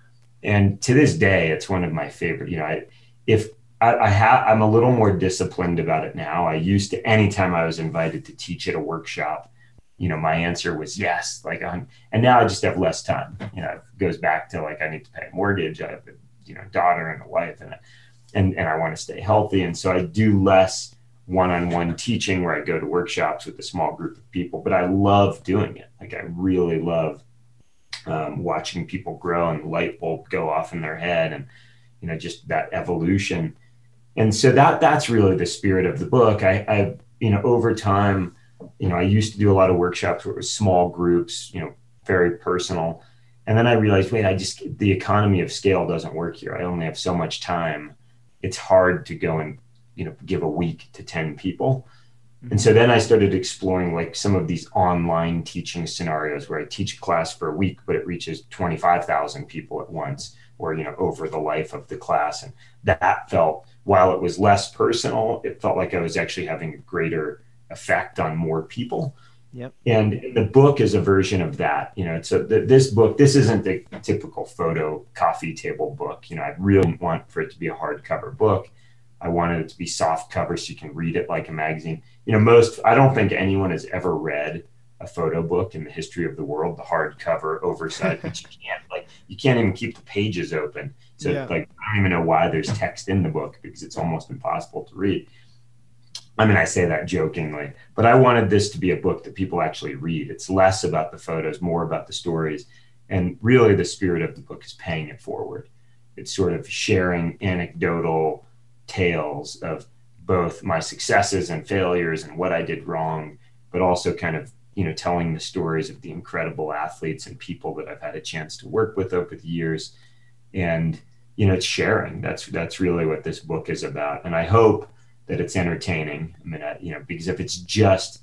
And to this day it's one of my favorite you know I, if I, I have i'm a little more disciplined about it now. I used to anytime i was invited to teach at a workshop you know my answer was yes like I'm, and now i just have less time. You know it goes back to like i need to pay a mortgage i have a you know daughter and a wife and and and i want to stay healthy. And so i do less one-on-one teaching where I go to workshops with a small group of people, but I love doing it. Like I really love um, watching people grow and the light bulb go off in their head and you know just that evolution. And so that that's really the spirit of the book. I, I you know over time, you know I used to do a lot of workshops where it was small groups, you know, very personal. And then I realized, wait, I just the economy of scale doesn't work here. I only have so much time. It's hard to go and you know give a week to 10 people mm-hmm. and so then i started exploring like some of these online teaching scenarios where i teach a class for a week but it reaches 25000 people at once or you know over the life of the class and that felt while it was less personal it felt like i was actually having a greater effect on more people Yep. And the book is a version of that. You know, it's a this book. This isn't the typical photo coffee table book. You know, I really want for it to be a hardcover book. I wanted it to be soft cover so you can read it like a magazine. You know, most I don't think anyone has ever read a photo book in the history of the world, the hardcover oversized, but you can't like you can't even keep the pages open. So yeah. like I don't even know why there's text in the book because it's almost impossible to read. I mean, I say that jokingly, but I wanted this to be a book that people actually read. It's less about the photos, more about the stories. And really, the spirit of the book is paying it forward. It's sort of sharing anecdotal tales of both my successes and failures and what I did wrong, but also kind of you know, telling the stories of the incredible athletes and people that I've had a chance to work with over the years. And, you know, it's sharing. That's that's really what this book is about. And I hope that it's entertaining. I mean, I, you know, because if it's just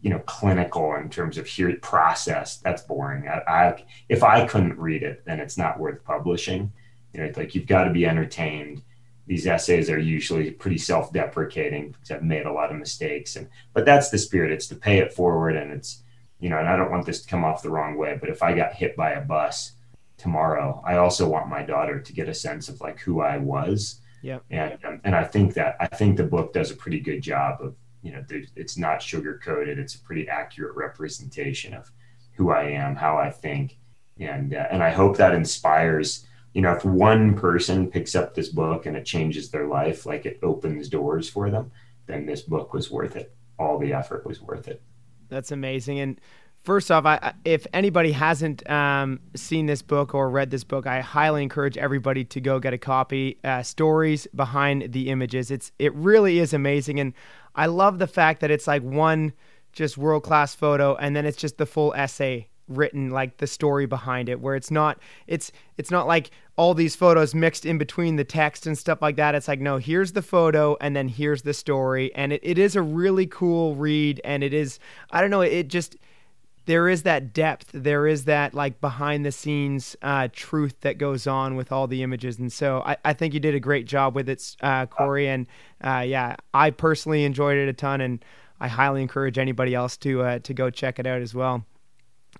you know clinical in terms of here process that's boring I, I, if i couldn't read it then it's not worth publishing you know it's like you've got to be entertained these essays are usually pretty self-deprecating because i've made a lot of mistakes and but that's the spirit it's to pay it forward and it's you know and i don't want this to come off the wrong way but if i got hit by a bus tomorrow i also want my daughter to get a sense of like who i was yeah and um, and i think that i think the book does a pretty good job of you know, it's not sugar coated. It's a pretty accurate representation of who I am, how I think, and uh, and I hope that inspires. You know, if one person picks up this book and it changes their life, like it opens doors for them, then this book was worth it. All the effort was worth it. That's amazing. And first off, I, if anybody hasn't um, seen this book or read this book, I highly encourage everybody to go get a copy. Uh, Stories behind the images. It's it really is amazing, and I love the fact that it's like one just world class photo and then it's just the full essay written like the story behind it where it's not it's it's not like all these photos mixed in between the text and stuff like that. It's like no here's the photo and then here's the story. And it, it is a really cool read and it is i don't know it just there is that depth. There is that like behind the scenes uh, truth that goes on with all the images. And so i, I think you did a great job with it uh, corey. And uh, yeah i personally enjoyed it a ton and i highly encourage anybody else to uh, to go check it out as well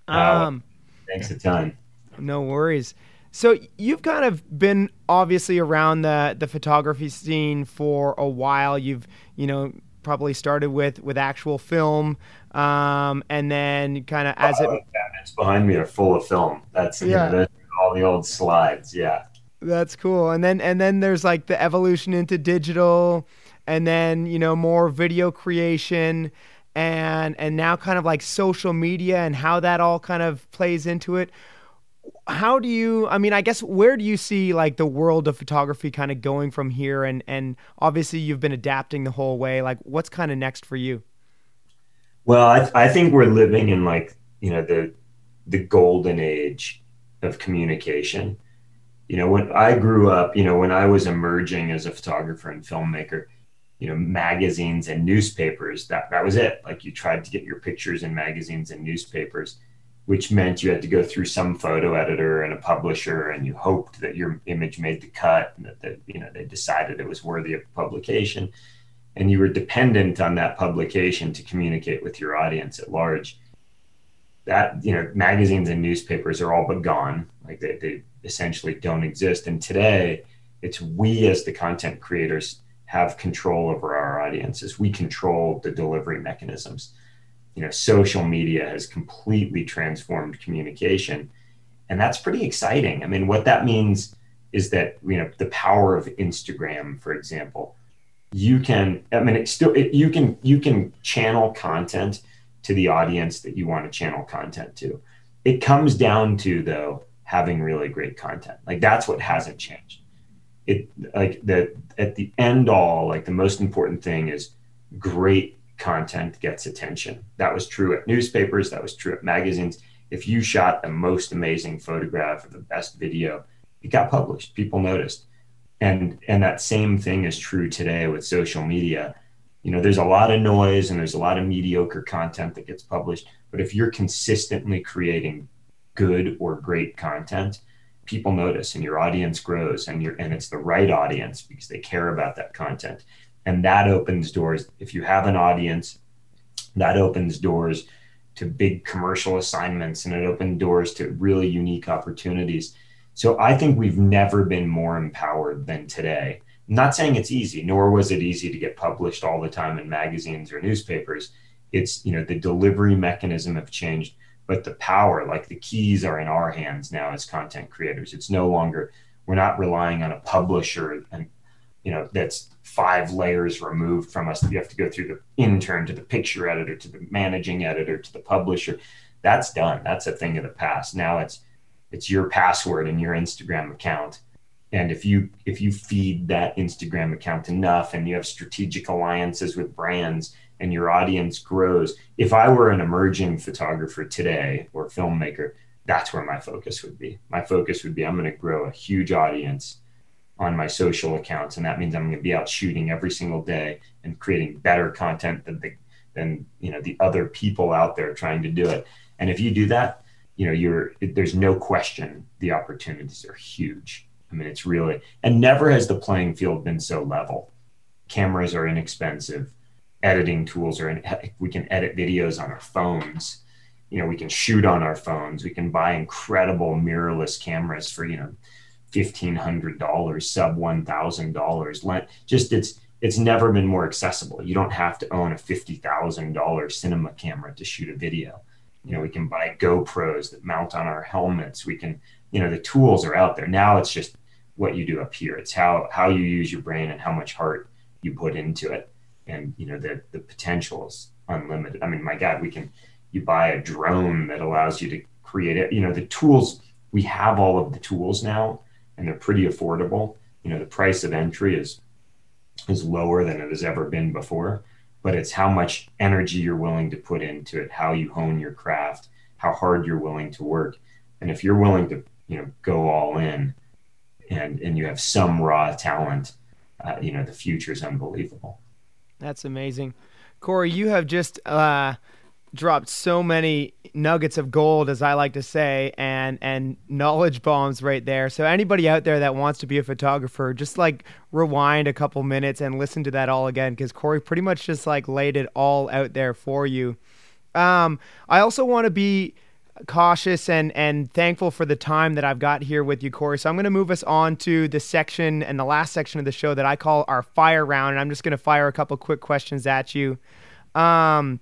um, thanks a ton. no worries. So you've kind of been obviously around the the photography scene for a while. You've you know probably started with with actual film um, and then kind of as it cabinets behind me are full of film. That's yeah. (laughs) you know, all the old slides yeah. That's cool. And then and then there's like the evolution into digital and then you know more video creation and and now kind of like social media and how that all kind of plays into it. How do you i mean i guess where do you see like the world of photography kind of going from here? And and obviously you've been adapting the whole way. Like what's kind of next for you? Well i, I think we're living in like you know the the golden age of communication. You know when i grew up you know when i was emerging as a photographer and filmmaker you know magazines and newspapers. That that was it. Like you tried to get your pictures in magazines and newspapers which meant you had to go through some photo editor and a publisher and you hoped that your image made the cut and that the, you know they decided it was worthy of publication. And you were dependent on that publication to communicate with your audience at large. That you know magazines and newspapers are all but gone. Like they, they essentially don't exist. And today it's we as the content creators have control over our audiences. We control the delivery mechanisms. You know social media has completely transformed communication and that's pretty exciting. I mean what that means is that you know the power of instagram for example you can i mean it still it, you can you can channel content to the audience that you want to channel content to. It comes down to though having really great content. Like that's what hasn't changed it like that at the end all like the most important thing is great content gets attention. That was true at newspapers, that was true at magazines. If you shot the most amazing photograph or the best video, it got published. People noticed. And and that same thing is true today with social media. You know, there's a lot of noise and there's a lot of mediocre content that gets published, but if you're consistently creating good or great content, people notice and your audience grows and you're and it's the right audience because they care about that content. And that opens doors. If you have an audience that opens doors to big commercial assignments and it opened doors to really unique opportunities. So i think we've never been more empowered than today. I'm not saying it's easy nor was it easy to get published all the time in magazines or newspapers. It's you know the delivery mechanism have changed but the power like the keys are in our hands now as content creators. It's no longer we're not relying on a publisher and you know that's five layers removed from us you have to go through the intern to the picture editor to the managing editor to the publisher. That's done. That's a thing of the past. Now it's it's your password and your instagram account. And if you if you feed that instagram account enough and you have strategic alliances with brands and your audience grows. If I were an emerging photographer today or filmmaker, that's where my focus would be. My focus would be I'm going to grow a huge audience on my social accounts, and that means I'm going to be out shooting every single day and creating better content than the than you know the other people out there trying to do it. And if you do that, you know you're there's no question the opportunities are huge. I mean, it's really and never has the playing field been so level. Cameras are inexpensive, editing tools or in, we can edit videos on our phones. You know we can shoot on our phones. We can buy incredible mirrorless cameras for you know $1500 sub $1000 just it's it's never been more accessible. You don't have to own a $50000 cinema camera to shoot a video. You know we can buy gopros that mount on our helmets. We can you know the tools are out there. Now it's just what you do up here. It's how how you use your brain and how much heart you put into it and you know the the potential is unlimited i mean my god we can you buy a drone that allows you to create it. You know, the tools, we have all of the tools now and they're pretty affordable. You know, the price of entry is is lower than it has ever been before, but it's how much energy you're willing to put into it, how you hone your craft, how hard you're willing to work. And if you're willing to, you know, go all in and and you have some raw talent, uh, you know, the future is unbelievable. That's amazing. Corey, you have just uh, dropped so many nuggets of gold, as I like to say, and and knowledge bombs right there. So anybody out there that wants to be a photographer, just like rewind a couple minutes and listen to that all again, because Corey pretty much just like laid it all out there for you. Um, I also want to be cautious and and thankful for the time that I've got here with you, Corey. So I'm going to move us on to the section and the last section of the show that I call our fire round, and I'm just going to fire a couple quick questions at you. Um,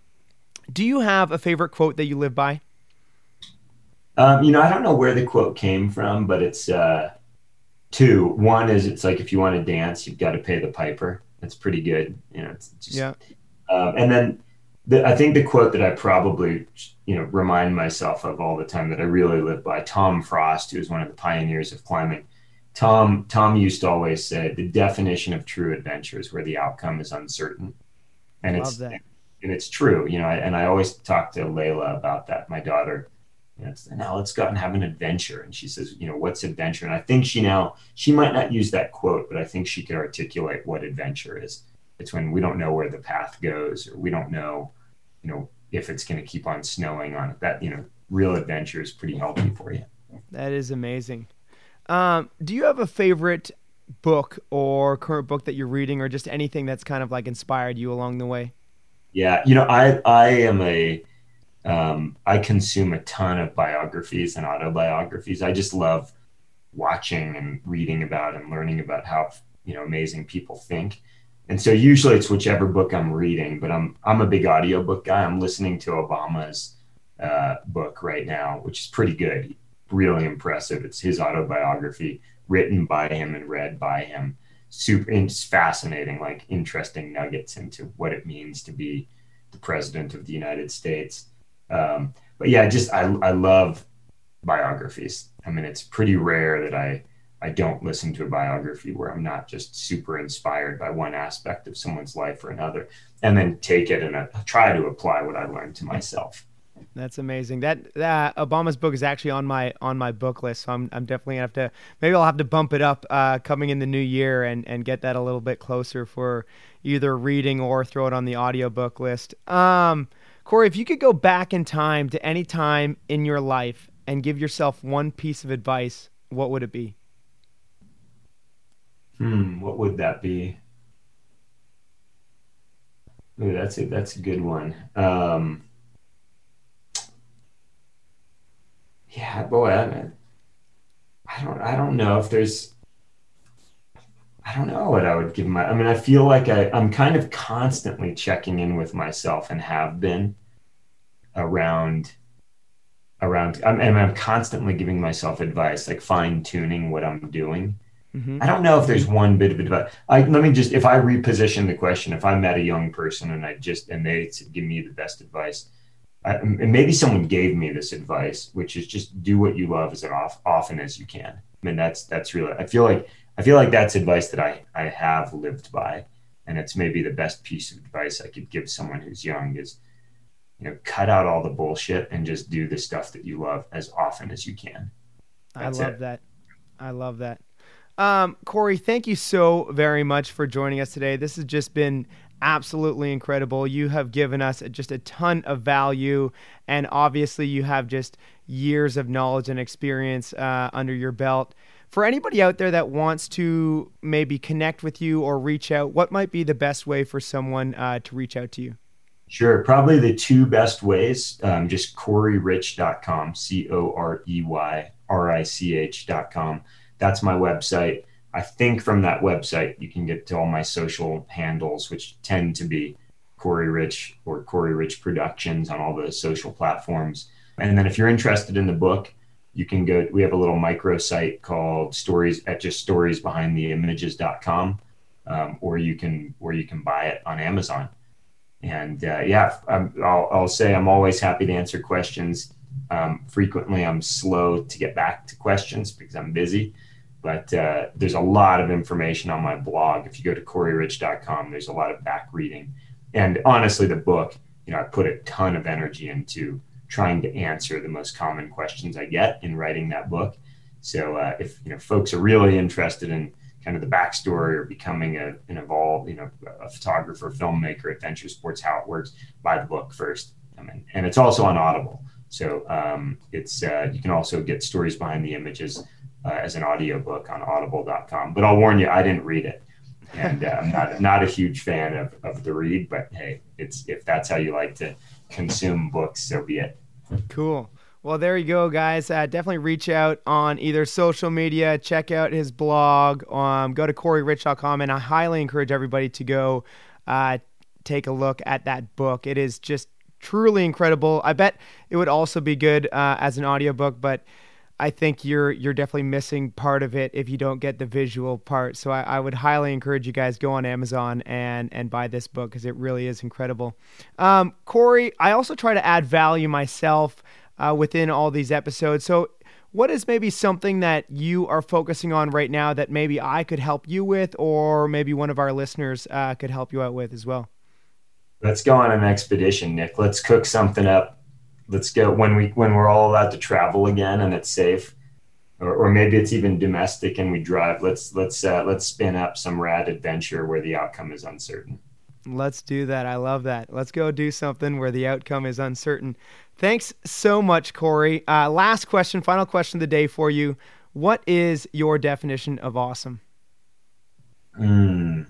do you have a favorite quote that you live by? Um, you know, I don't know where the quote came from, but it's uh, two. One is it's like if you want to dance, you've got to pay the piper. That's pretty good. You know, it's just, yeah. Um, and then the, I think the quote that I probably you know remind myself of all the time that I really live by Tom Frost, who is one of the pioneers of climbing. Tom Tom used to always say the definition of true adventure is where the outcome is uncertain, and it's that and it's true, you know. And I always talk to Layla about that. My daughter, you know, now let's go out and have an adventure. And she says, you know, what's adventure? And I think she now she might not use that quote, but I think she could articulate what adventure is. It's when we don't know where the path goes, or we don't know, you know, if it's going to keep on snowing on it. That you know, real adventure is pretty healthy for you. That is amazing. Um, do you have a favorite book or current book that you're reading, or just anything that's kind of like inspired you along the way? Yeah, you know, I I am a um, I consume a ton of biographies and autobiographies. I just love watching and reading about and learning about how you know amazing people think. And so usually it's whichever book I'm reading, but I'm I'm a big audiobook guy. I'm listening to Obama's uh, book right now, which is pretty good, really impressive. It's his autobiography written by him and read by him super it's fascinating like interesting nuggets into what it means to be the president of the united states um, but yeah just I, I love biographies i mean it's pretty rare that i i don't listen to a biography where i'm not just super inspired by one aspect of someone's life or another and then take it and uh, try to apply what i learned to myself that's amazing. That that Obama's book is actually on my on my book list, so I'm I'm definitely gonna have to maybe I'll have to bump it up uh, coming in the new year and and get that a little bit closer for either reading or throw it on the audiobook list. Um, Corey, if you could go back in time to any time in your life and give yourself one piece of advice, what would it be? Hmm, what would that be? Ooh, that's a that's a good one. Um, yeah, boy, I, I don't, I don't know if there's, I don't know what I would give my. I mean, I feel like I, I'm kind of constantly checking in with myself and have been around, around. I'm, and I'm constantly giving myself advice, like fine tuning what I'm doing. Mm-hmm. I don't know if there's one bit of advice. I, let me just, if I reposition the question, if I met a young person and I just, and they said, give me the best advice, I, and maybe someone gave me this advice, which is just do what you love as off, often as you can. I mean, that's that's really. I feel like I feel like that's advice that I I have lived by. and it's maybe the best piece of advice I could give someone who's young is, you know, cut out all the bullshit and just do the stuff that you love as often as you can. That's I love it. that. I love that. Um, Corey, thank you so very much for joining us today. This has just been absolutely incredible. You have given us just a ton of value, and obviously, you have just years of knowledge and experience uh, under your belt. For anybody out there that wants to maybe connect with you or reach out, what might be the best way for someone uh, to reach out to you? Sure. Probably the two best ways um, just coreyrich.com, C O R E Y R I C H.com. That's my website. I think from that website, you can get to all my social handles, which tend to be Corey Rich or Corey Rich Productions on all the social platforms. And then if you're interested in the book, you can go we have a little micro site called stories at just stories behind the images.com um, or you can or you can buy it on amazon and uh, yeah i will say i'm always happy to answer questions um, frequently i'm slow to get back to questions because i'm busy but uh, there's a lot of information on my blog if you go to coreyrich.com there's a lot of back reading and honestly the book you know i put a ton of energy into trying to answer the most common questions I get in writing that book. So uh, if you know folks are really interested in kind of the backstory or becoming a, an evolved, you know, a photographer, filmmaker, adventure sports, how it works, buy the book first. I mean, and it's also on Audible. So um, it's uh, you can also get stories behind the images uh, as an audiobook on audible.com. But I'll warn you, I didn't read it. And uh, I'm not, not a huge fan of, of the read, but hey, it's if that's how you like to consume books, so be it. Cool. Well, there you go, guys. Uh, definitely reach out on either social media, check out his blog, um, go to coreyrich.com, and I highly encourage everybody to go uh, take a look at that book. It is just truly incredible. I bet it would also be good uh, as an audiobook, but I think you're you're definitely missing part of it if you don't get the visual part. So I, I would highly encourage you guys go on Amazon and and buy this book because it really is incredible. Um, Corey, I also try to add value myself uh, within all these episodes. So what is maybe something that you are focusing on right now that maybe I could help you with, or maybe one of our listeners uh, could help you out with as well? Let's go on an expedition, Nick. Let's cook something up let's go when we when we're all allowed to travel again and it's safe or, or maybe it's even domestic and we drive let's let's uh, let's spin up some rad adventure where the outcome is uncertain. Let's do that. I love that. Let's go do something where the outcome is uncertain. Thanks so much corey. Uh, last question final question of the day for you. What is your definition of awesome? Mm.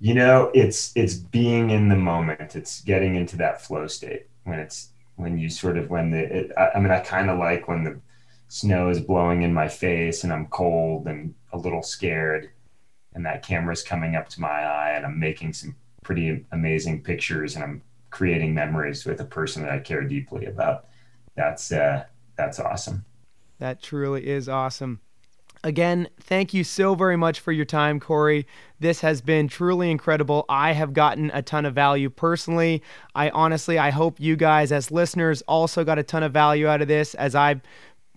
you know it's it's being in the moment. It's getting into that flow state when it's when you sort of when the it, I, I mean I kind of like when the snow is blowing in my face and I'm cold and a little scared and that camera's coming up to my eye and I'm making some pretty amazing pictures and I'm creating memories with a person that I care deeply about. That's uh that's awesome. That truly is awesome. Again, thank you so very much for your time, Corey. This has been truly incredible. I have gotten a ton of value personally. I honestly, I hope you guys as listeners also got a ton of value out of this as I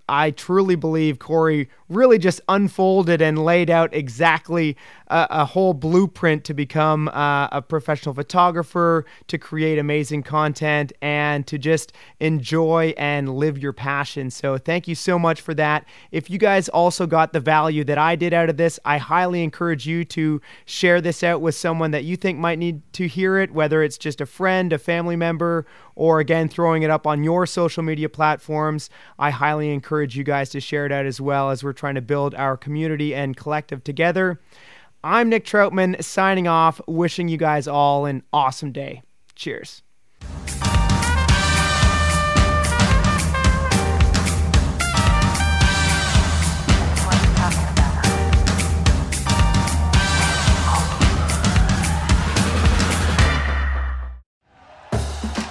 I truly believe Corey really just unfolded and laid out exactly a, a whole blueprint to become uh, a professional photographer, to create amazing content, and to just enjoy and live your passion. So, thank you so much for that. If you guys also got the value that I did out of this, I highly encourage you to share this out with someone that you think might need to hear it, whether it's just a friend, a family member, or again, throwing it up on your social media platforms. I highly encourage you guys to share it out as well as we're trying to build our community and collective together. I'm Nick Troutman signing off, wishing you guys all an awesome day. Cheers.